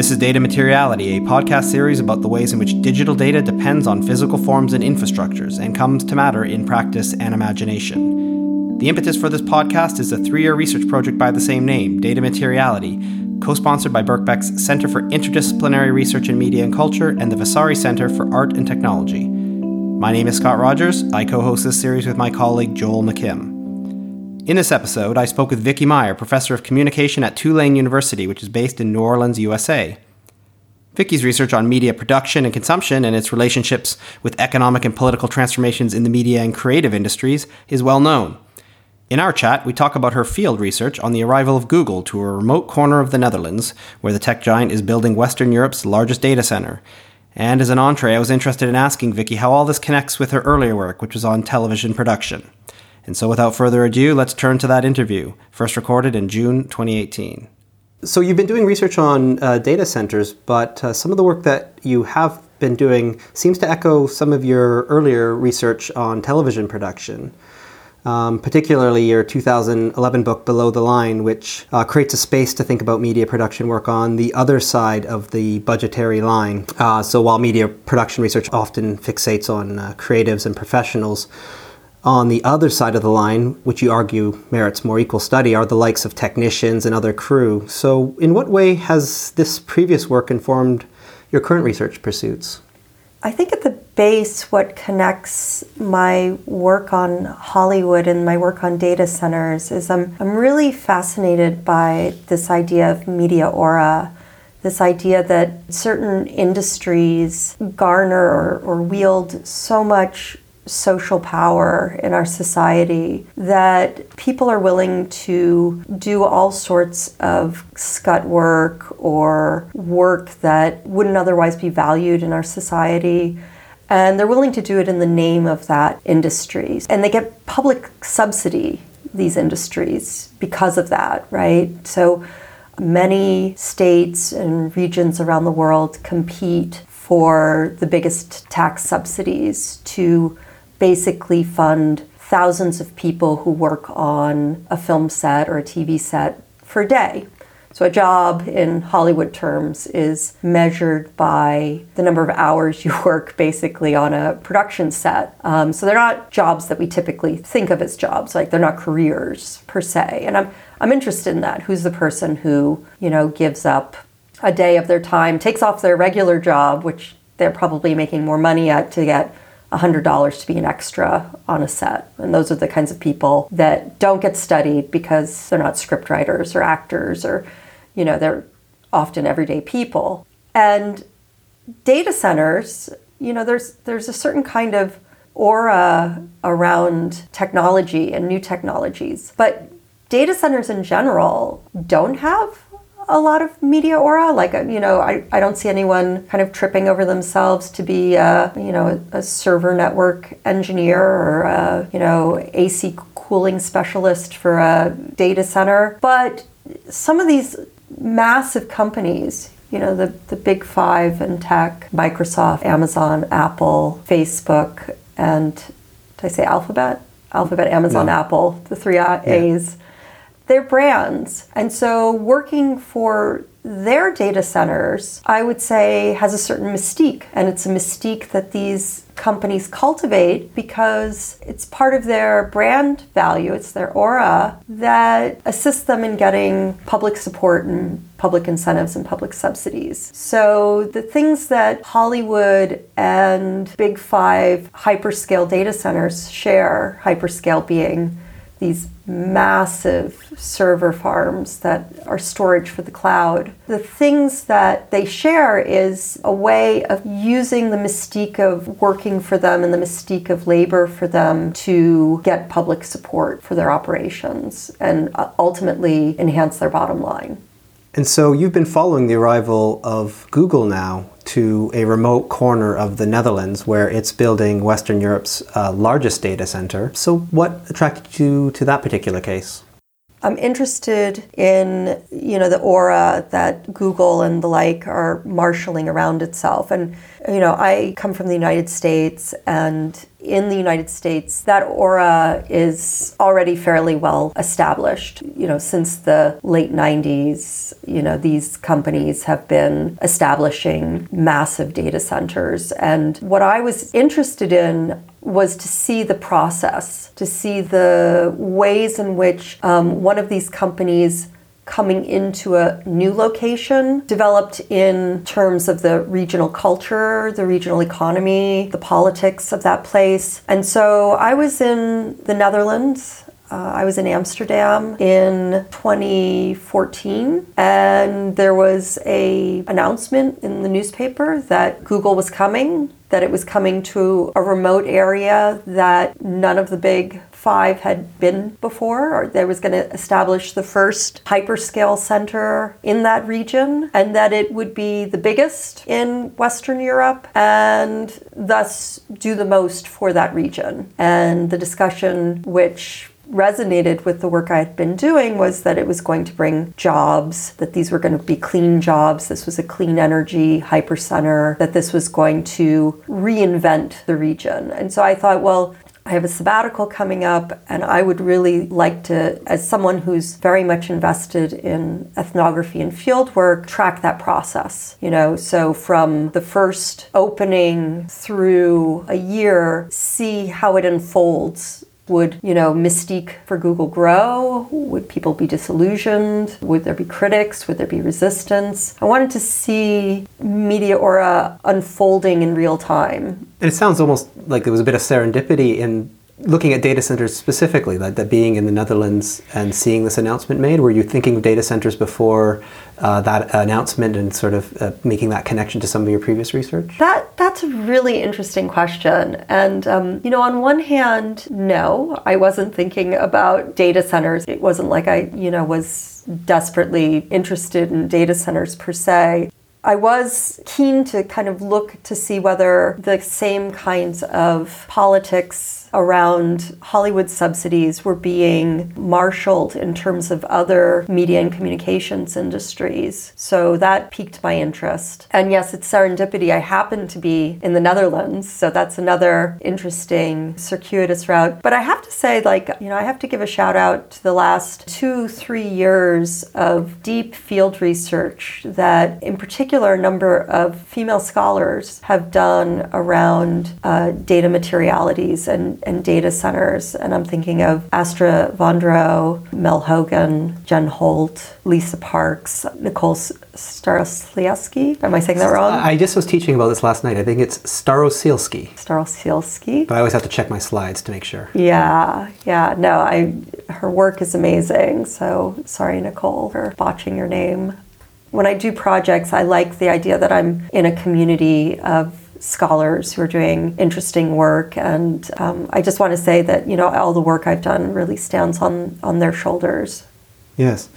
This is Data Materiality, a podcast series about the ways in which digital data depends on physical forms and infrastructures and comes to matter in practice and imagination. The impetus for this podcast is a three year research project by the same name, Data Materiality, co sponsored by Birkbeck's Center for Interdisciplinary Research in Media and Culture and the Vasari Center for Art and Technology. My name is Scott Rodgers. I co host this series with my colleague Joel McKim. In this episode, I spoke with Vicki Mayer, professor of communication at Tulane University, which is based in New Orleans, USA. Vicki's research on media production and consumption and its relationships with economic and political transformations in the media and creative industries is well known. In our chat, we talk about her field research on the arrival of Google to a remote corner of the Netherlands, where the tech giant is building Western Europe's largest data center. And as an entree, I was interested in asking Vicki how all this connects with her earlier work, which was on television production. And so, without further ado, let's turn to that interview, first recorded in June 2018. So, you've been doing research on uh, data centers, but uh, some of the work that you have been doing seems to echo some of your earlier research on television production. Um, particularly your 2011 book Below the Line, which uh, creates a space to think about media production work on the other side of the budgetary line. Uh, so while media production research often fixates on uh, creatives and professionals, on the other side of the line, which you argue merits more equal study, are the likes of technicians and other crew. So, in what way has this previous work informed your current research pursuits? I think at the base, what connects my work on Hollywood and my work on data centers is I'm, I'm really fascinated by this idea of media aura this idea that certain industries garner or, or, wield so much social power in our society that people are willing to do all sorts of scut work or work that wouldn't otherwise be valued in our society. And they're willing to do it in the name of that industry. And they get public subsidy, these industries, because of that, right? So many states and regions around the world compete for the biggest tax subsidies to basically fund thousands of people who work on a film set or a TV set for a day. So, a job in Hollywood terms is measured by the number of hours you work basically on a production set. Um, so, they're not jobs that we typically think of as jobs, like they're not careers per se. And I'm, I'm interested in that. Who's the person who, you know, gives up a day of their time, takes off their regular job, which they're probably making more money at to get $100 to be an extra on a set. And those are the kinds of people that don't get studied because they're not scriptwriters or actors or, you know, they're often everyday people. And data centers, you know, there's there's a certain kind of aura around technology and new technologies. But data centers in general don't have a lot of media aura. Like, uh, you know, I, I don't see anyone kind of tripping over themselves to be, a, you know, a, a server network engineer or, a, you know, AC cooling specialist for a data center. But some of these massive companies, you know, the, the big five in tech Microsoft, Amazon, Apple, Facebook, and did I say Alphabet? Alphabet, Amazon, no. Apple, the three A's. Yeah their brands. And so working for their data centers, I would say, has a certain mystique. And it's a mystique that these companies cultivate because it's part of their brand value, it's their aura that assists them in getting public support and public incentives and public subsidies. So the things that Hollywood and Big Five hyperscale data centers share, hyperscale being these massive server farms that are storage for the cloud. The things that they share is a way of using the mystique of working for them and the mystique of labor for them to get public support for their operations and uh, ultimately enhance their bottom line. And so you've been following the arrival of Google now to a remote corner of the Netherlands where it's building Western Europe's uh, largest data center. So, what attracted you to that particular case? I'm interested in you know the aura that Google and the like are marshaling around itself and you know I come from the United States and in the United States, that aura is already fairly well established. You know, since the late 90s, you know, these companies have been establishing massive data centers. And what I was interested in was to see the process, to see the ways in which um, one of these companies coming into a new location, developed in terms of the regional culture, the regional economy, the politics of that place. And so I was in the Netherlands. Uh, I was in Amsterdam in 2014, and there was a announcement in the newspaper that Google was coming, that it was coming to a remote area that none of the big five had been before, or they was going to establish the first hyperscale center in that region, and that it would be the biggest in Western Europe and thus do the most for that region. And the discussion, which resonated with the work I had been doing was that it was going to bring jobs, that these were going to be clean jobs. This was a clean energy hypercenter, that this was going to reinvent the region. And so I thought, well, I have a sabbatical coming up, and I would really like to, as someone who's very much invested in ethnography and fieldwork, track that process. You know, so from the first opening through a year, see how it unfolds would, you know, mystique for Google grow? Would people be disillusioned? Would there be critics? Would there be resistance? I wanted to see Media Aura unfolding in real time. And it sounds almost like there was a bit of serendipity in looking at data centers specifically, like that being in the Netherlands and seeing this announcement made, were you thinking of data centers before uh, that announcement and sort of uh, making that connection to some of your previous research? That that's a really interesting question. And um, you know, on one hand, no, I wasn't thinking about data centers. It wasn't like I, you know, was desperately interested in data centers per se. I was keen to kind of look to see whether the same kinds of politics around Hollywood subsidies were being marshaled in terms of other media and communications industries. So that piqued my interest. And yes, it's serendipity. I happen to be in the Netherlands, so that's another interesting circuitous route. But I have to say, like, you know, I have to give a shout out to the last two, three years of deep field research that, in particular, a number of female scholars have done around uh, data materialities and and data centers. And I'm thinking of Asta Vonderau, Mel Hogan, Jen Holt, Lisa Parks, Nicole Starosielski. Am I saying that wrong? I just was teaching about this last night. I think it's Starosielski. Starosielski. But I always have to check my slides to make sure. Yeah, yeah. No, I her work is amazing. So sorry, Nicole, for botching your name. When I do projects, I like the idea that I'm in a community of scholars who are doing interesting work. And um, I just want to say that, you know, all the work I've done really stands on, on their shoulders. Yes.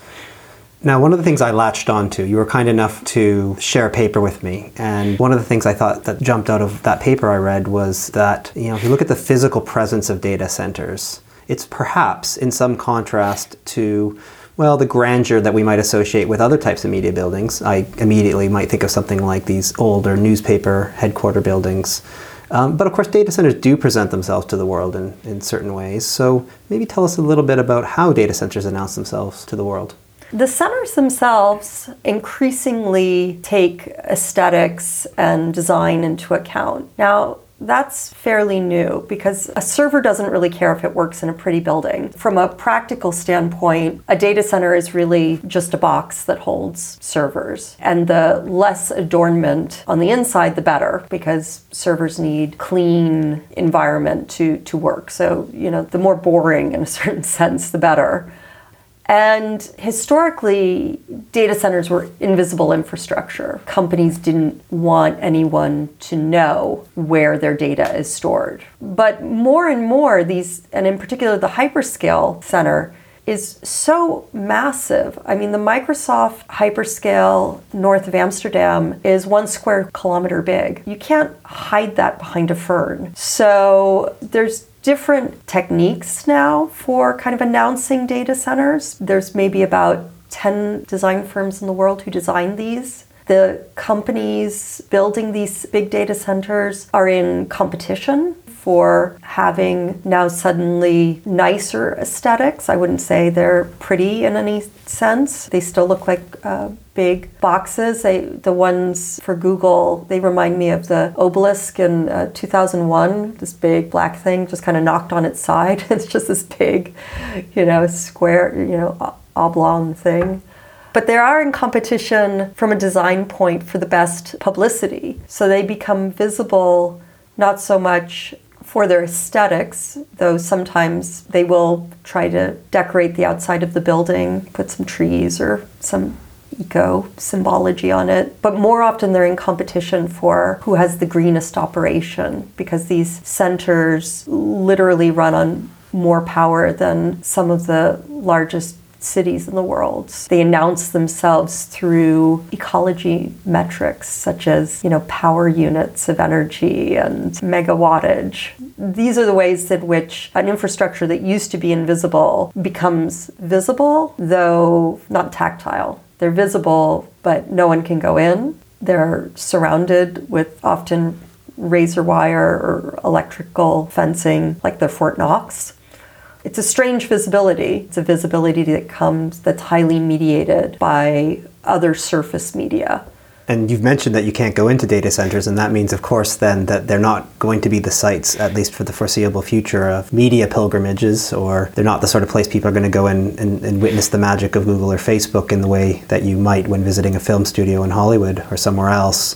Now, one of the things I latched onto, you were kind enough to share a paper with me. And one of the things I thought that jumped out of that paper I read was that, you know, if you look at the physical presence of data centers, it's perhaps in some contrast to well, the grandeur that we might associate with other types of media buildings. I immediately might think of something like these older newspaper headquarter buildings. Um, but of course, data centers do present themselves to the world in, in certain ways. So maybe tell us a little bit about how data centers announce themselves to the world. The centers themselves increasingly take aesthetics and design into account. Now, that's fairly new because a server doesn't really care if it works in a pretty building. From a practical standpoint, a data center is really just a box that holds servers. And the less adornment on the inside, the better because servers need clean environment to, to work. So, you know, the more boring in a certain sense, the better. And historically, data centers were invisible infrastructure. Companies didn't want anyone to know where their data is stored. But more and more, these, and in particular the hyperscale center, is so massive. I mean, the Microsoft hyperscale north of Amsterdam is one square kilometer big. You can't hide that behind a fern. So there's different techniques now for kind of announcing data centers. There's maybe about 10 design firms in the world who design these. The companies building these big data centers are in competition for having now suddenly nicer aesthetics. I wouldn't say they're pretty in any sense. They still look like uh, big boxes. They, the ones for Google, they remind me of the obelisk in uh, 2001, this big black thing just kind of knocked on its side. it's just this big, you know, square, you know, oblong thing but they are in competition from a design point for the best publicity. So they become visible not so much for their aesthetics, though sometimes they will try to decorate the outside of the building, put some trees or some eco symbology on it. But more often they're in competition for who has the greenest operation because these centers literally run on more power than some of the largest cities in the world. They announce themselves through ecology metrics such as, you know, power units of energy and megawattage. These are the ways in which an infrastructure that used to be invisible becomes visible, though not tactile. They're visible, but no one can go in. They're surrounded with often razor wire or electrical fencing like the Fort Knox it's a strange visibility. It's a visibility that comes that's highly mediated by other surface media. And you've mentioned that you can't go into data centers, and that means, of course, then that they're not going to be the sites, at least for the foreseeable future, of media pilgrimages, or they're not the sort of place people are going to go in and, and witness the magic of Google or Facebook in the way that you might when visiting a film studio in Hollywood or somewhere else.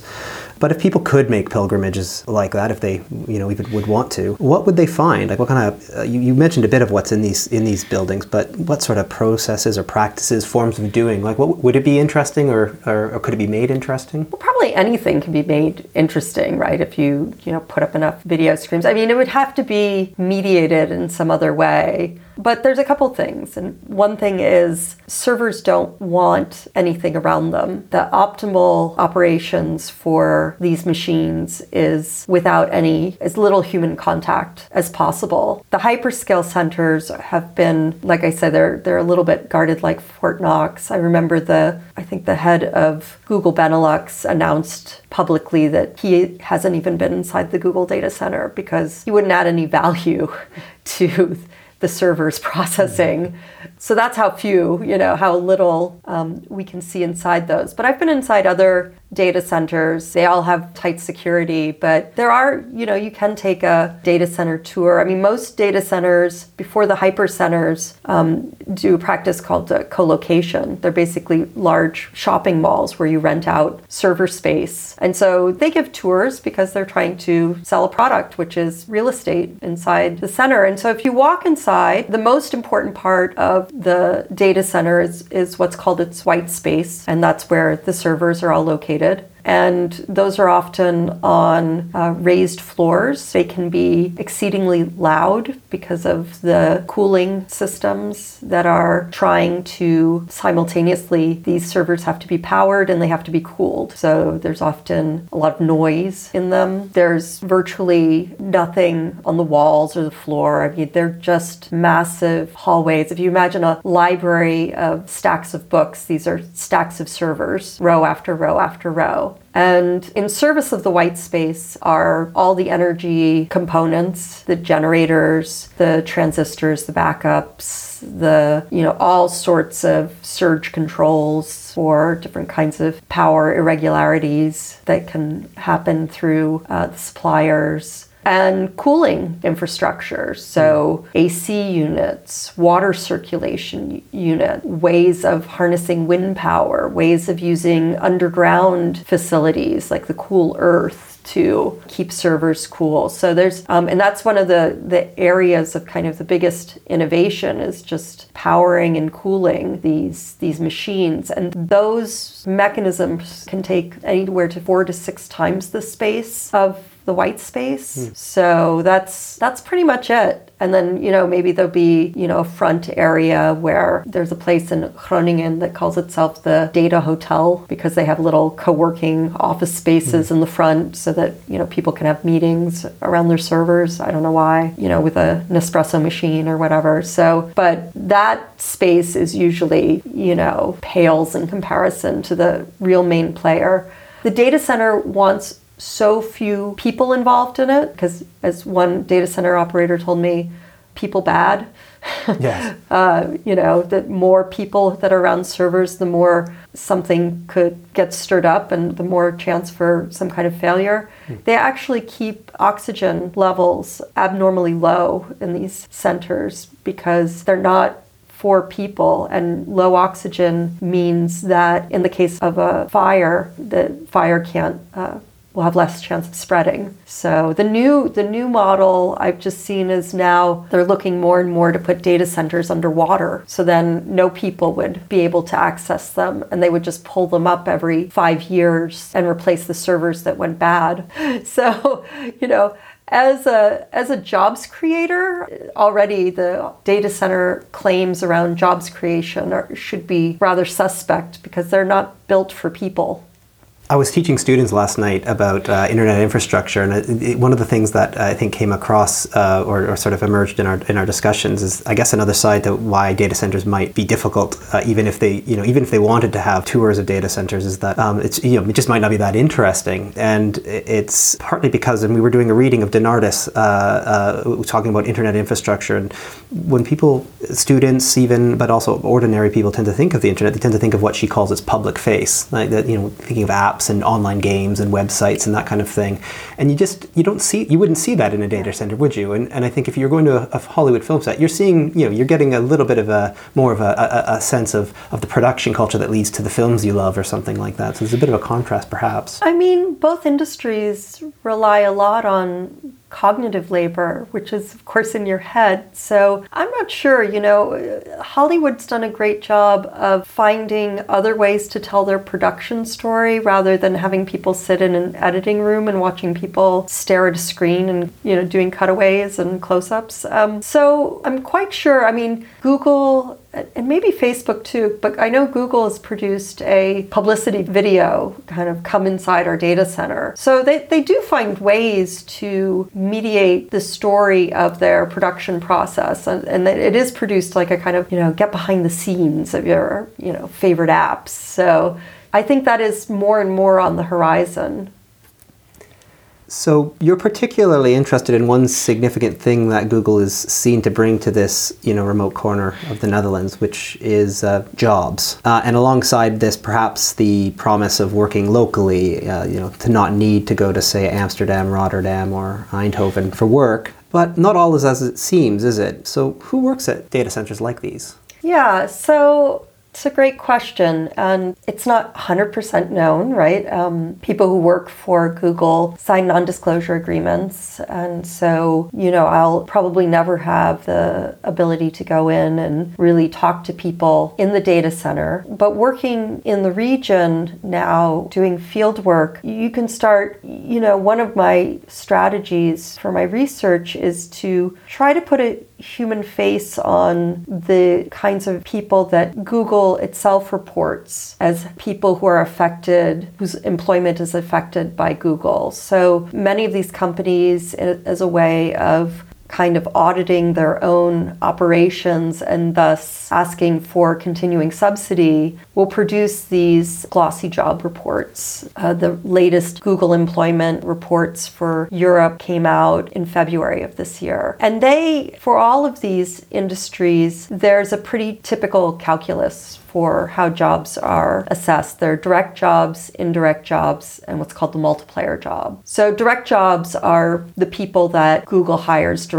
But if people could make pilgrimages like that, if they, you know, even would want to, what would they find? Like, what kind of? Uh, you, you, mentioned a bit of what's in these in these buildings, but what sort of processes or practices, forms of doing? Like, what would it be interesting, or, or, or could it be made interesting? Well, probably anything can be made interesting, right? If you you know put up enough video screens. I mean, it would have to be mediated in some other way. But there's a couple things. And one thing is servers don't want anything around them. The optimal operations for these machines is without any, as little human contact as possible. The hyperscale centers have been, like I said, they're, they're a little bit guarded like Fort Knox. I remember the, I think the head of Google Benelux announced publicly that he hasn't even been inside the Google data center because he wouldn't add any value to the server's processing. So that's how few, you know, how little um, we can see inside those. But I've been inside other data centers. They all have tight security, but there are, you know, you can take a data center tour. I mean, most data centers, before the hyper centers, um, do a practice called uh, co-location. They're basically large shopping malls where you rent out server space. And so they give tours because they're trying to sell a product, which is real estate inside the center. And so if you walk inside, the most important part of the data center is, is what's called its white space. And that's where the servers are all located located and those are often on uh, raised floors. They can be exceedingly loud because of the cooling systems that are trying to simultaneously, these servers have to be powered and they have to be cooled. So there's often a lot of noise in them. There's virtually nothing on the walls or the floor. I mean, they're just massive hallways. If you imagine a library of stacks of books, these are stacks of servers, row after row after row. And in service of the white space are all the energy components, the generators, the transistors, the backups, the, you know, all sorts of surge controls for different kinds of power irregularities that can happen through uh, the suppliers and cooling infrastructure. So, AC units, water circulation unit, ways of harnessing wind power, ways of using underground facilities like the Cool Earth to keep servers cool. So there's, um, and that's one of the the areas of kind of the biggest innovation is just powering and cooling these these machines, and those mechanisms can take anywhere to four to six times the space of the white space. Hmm. So that's that's pretty much it. And then, you know, maybe there'll be, you know, a front area where there's a place in Groningen that calls itself the Data Hotel because they have little co-working office spaces hmm. in the front so that, you know, people can have meetings around their servers. I don't know why, you know, with a Nespresso machine or whatever. So, but that space is usually, you know, pales in comparison to the real main player. The data center wants so few people involved in it because as one data center operator told me people bad Yes. uh, you know, that more people that are around servers, the more something could get stirred up and the more chance for some kind of failure. They actually keep oxygen levels abnormally low in these centers because they're not for people and low oxygen means that in the case of a fire the fire can't uh, will have less chance of spreading. So the new the new model I've just seen is now they're looking more and more to put data centers underwater. So then no people would be able to access them and they would just pull them up every 5 years and replace the servers that went bad. So, you know, as a as a jobs creator, already the data center claims around jobs creation are, should be rather suspect because they're not built for people. I was teaching students last night about uh, internet infrastructure, and it, it, one of the things that I think came across uh, or, or, sort of emerged in our in our discussions is, I guess, another side to why data centers might be difficult, uh, even if they, you know, even if they wanted to have tours of data centers, is that um, it's you know it just might not be that interesting, and it's partly because, and we were doing a reading of DeNardis uh, uh, talking about internet infrastructure, and when people, students, even, but also ordinary people, tend to think of the internet, they tend to think of what she calls its public face, like that, you know, thinking of apps apps and online games and websites and that kind of thing. And you just you don't see you wouldn't see that in a data center, would you? And, and I think if you're going to a, a Hollywood film set, you're seeing you know you're getting a little bit of a more of a, a, a sense of, of the production culture that leads to the films you love or something like that. So there's a bit of a contrast, perhaps. I mean, both industries rely a lot on cognitive labor, which is, of course, in your head. So I'm not sure, you know, Hollywood's done a great job of finding other ways to tell their production story rather than having people sit in an editing room and watching people stare at a screen and, you know, doing cutaways and close ups. Um, so I'm quite sure, I mean, Google and maybe Facebook too, but I know Google has produced a publicity video kind of come inside our data center. So they, they do find ways to mediate the story of their production process. And, and it is produced like a kind of, you know, get behind the scenes of your, you know, favorite apps. So I think that is more and more on the horizon. So you're particularly interested in one significant thing that Google is seen to bring to this, you know, remote corner of the Netherlands, which is uh, jobs. Uh, and alongside this, perhaps the promise of working locally, uh, you know, to not need to go to say Amsterdam, Rotterdam, or Eindhoven for work. But not all is as it seems, is it? So who works at data centers like these? Yeah, so it's a great question, and it's not 100% known, right? Um, people who work for Google sign non disclosure agreements, and so, you know, I'll probably never have the ability to go in and really talk to people in the data center. But working in the region now, doing field work, you can start, you know, one of my strategies for my research is to try to put a human face on the kinds of people that Google itself reports as people who are affected, whose employment is affected by Google. So many of these companies, as a way of kind of auditing their own operations and thus asking for continuing subsidy will produce these glossy job reports. Uh, the latest Google employment reports for Europe came out in February of this year. And they, for all of these industries, there's a pretty typical calculus for how jobs are assessed. There are direct jobs, indirect jobs, and what's called the multiplier job. So, direct jobs are the people that Google hires directly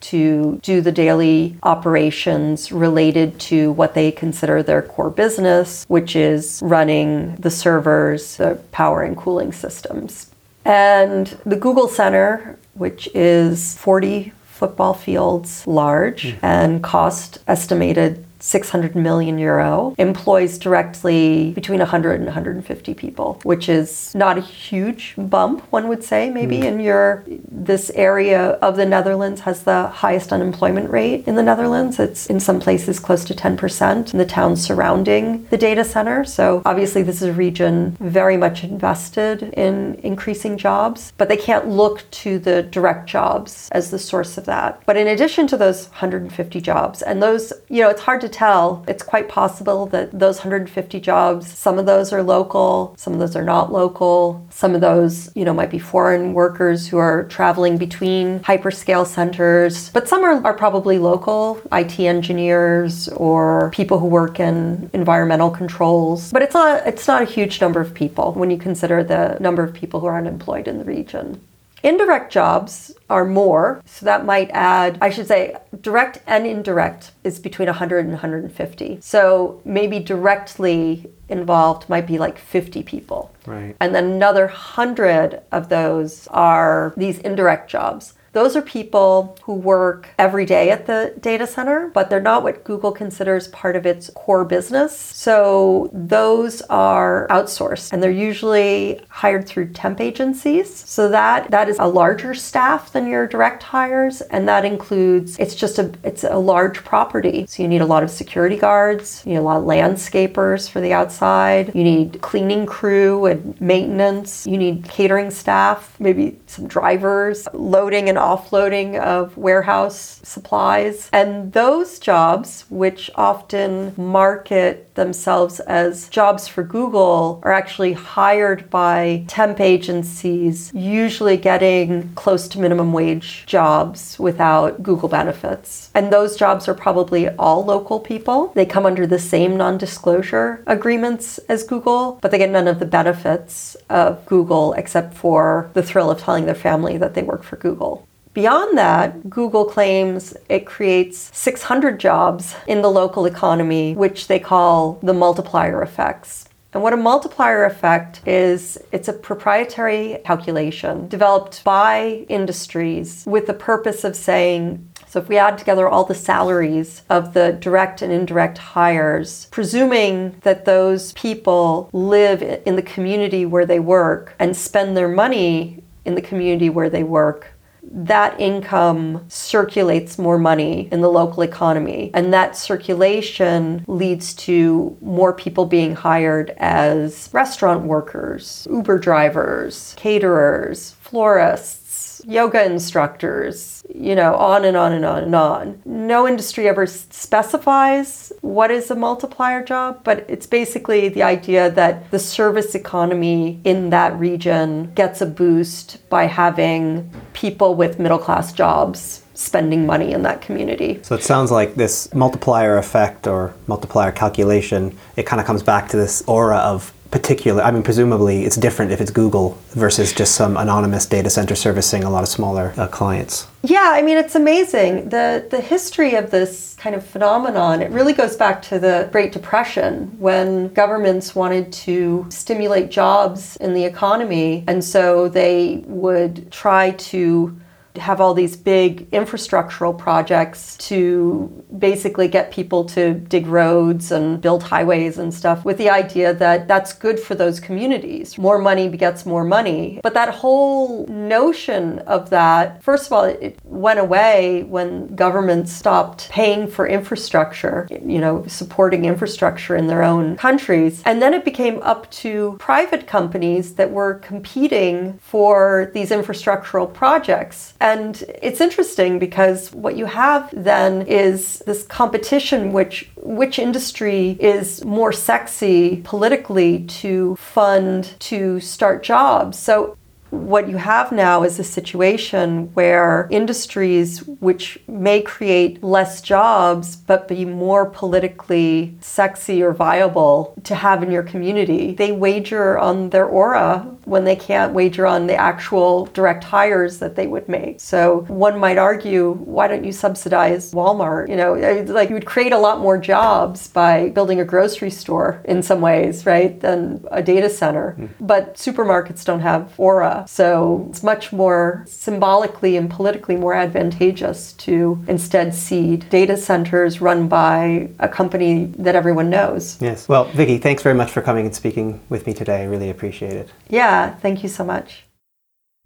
to do the daily operations related to what they consider their core business, which is running the servers, the power and cooling systems. And the Google Center, which is 40 football fields large mm. and cost estimated 600 million euro, employs directly between 100 and 150 people, which is not a huge bump, one would say, maybe mm. in your this area of the Netherlands has the highest unemployment rate in the Netherlands. It's in some places close to 10% in the towns surrounding the data center. So obviously this is a region very much invested in increasing jobs, but they can't look to the direct jobs as the source of that. But in addition to those 150 jobs, and those, you know, it's hard to tell. It's quite possible that those 150 jobs, some of those are local, some of those are not local, some of those, you know, might be foreign workers who are traveling between hyperscale centers, but some are, are probably local, IT engineers or people who work in environmental controls. But it's not it's not a huge number of people when you consider the number of people who are unemployed in the region. Indirect jobs are more, so that might add, I should say, direct and indirect is between 100 and 150. So maybe directly involved might be like 50 people. Right. And then another 100 of those are these indirect jobs. Those are people who work every day at the data center, but they're not what Google considers part of its core business. So those are outsourced and they're usually hired through temp agencies. So that that is a larger staff than your direct hires and that includes it's just a it's a large property. So you need a lot of security guards, you need a lot of landscapers for the outside, you need cleaning crew and maintenance, you need catering staff, maybe some drivers, loading and offloading of warehouse supplies. And those jobs, which often market themselves as jobs for Google, are actually hired by temp agencies, usually getting close to minimum wage jobs without Google benefits. And those jobs are probably all local people. They come under the same non disclosure agreements as Google, but they get none of the benefits of Google except for the thrill of telling their family that they work for Google. Beyond that, Google claims it creates 600 jobs in the local economy, which they call the multiplier effects. And what a multiplier effect is, it's a proprietary calculation developed by industries with the purpose of saying, so if we add together all the salaries of the direct and indirect hires, presuming that those people live in the community where they work and spend their money in the community where they work, that income circulates more money in the local economy. And that circulation leads to more people being hired as restaurant workers, Uber drivers, caterers, florists yoga instructors, you know, on and on and on and on. No industry ever specifies what is a multiplier job, but it's basically the idea that the service economy in that region gets a boost by having people with middle class jobs spending money in that community. So it sounds like this multiplier effect or multiplier calculation, it kind of comes back to this aura of particular i mean presumably it's different if it's google versus just some anonymous data center servicing a lot of smaller uh, clients. Yeah i mean it's amazing. The the history of this kind of phenomenon it really goes back to the great depression when governments wanted to stimulate jobs in the economy. And so they would try to have all these big infrastructural projects to basically get people to dig roads and build highways and stuff with the idea that that's good for those communities. More money begets more money. But that whole notion of that, first of all, it went away when governments stopped paying for infrastructure, you know, supporting infrastructure in their own countries. And then it became up to private companies that were competing for these infrastructural projects. And it's interesting because what you have then is this competition which which industry is more sexy politically to fund to start jobs. So what you have now is a situation where industries which may create less jobs but be more politically sexy or viable to have in your community, they wager on their aura when they can't wager on the actual direct hires that they would make. So one might argue, why don't you subsidize Walmart? You know, it's like you would create a lot more jobs by building a grocery store in some ways, right, than a data center. Mm. But supermarkets don't have aura. So it's much more symbolically and politically more advantageous to instead seed data centers run by a company that everyone knows. Yes. Well, Vicki, thanks very much for coming and speaking with me today. I really appreciate it. Yeah, yeah, thank you so much.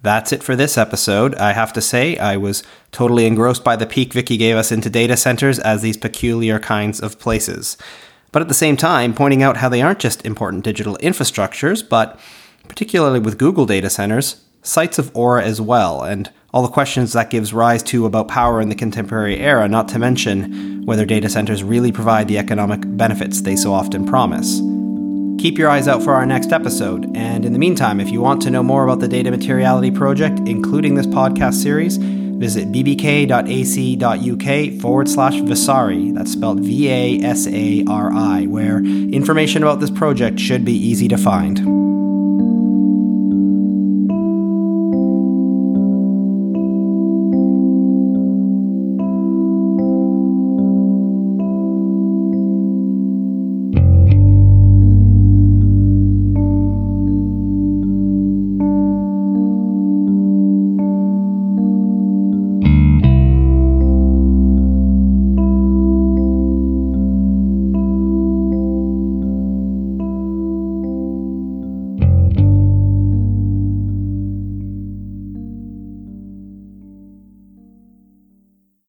That's it for this episode. I have to say, I was totally engrossed by the peek Vicki gave us into data centers as these peculiar kinds of places. But at the same time, pointing out how they aren't just important digital infrastructures, but particularly with Google data centers, sites of aura as well, and all the questions that gives rise to about power in the contemporary era, not to mention whether data centers really provide the economic benefits they so often promise. Keep your eyes out for our next episode, and in the meantime, if you want to know more about the Data Materiality Project, including this podcast series, visit bbk.ac.uk forward slash Vasari, that's spelled V A S A R I, where information about this project should be easy to find.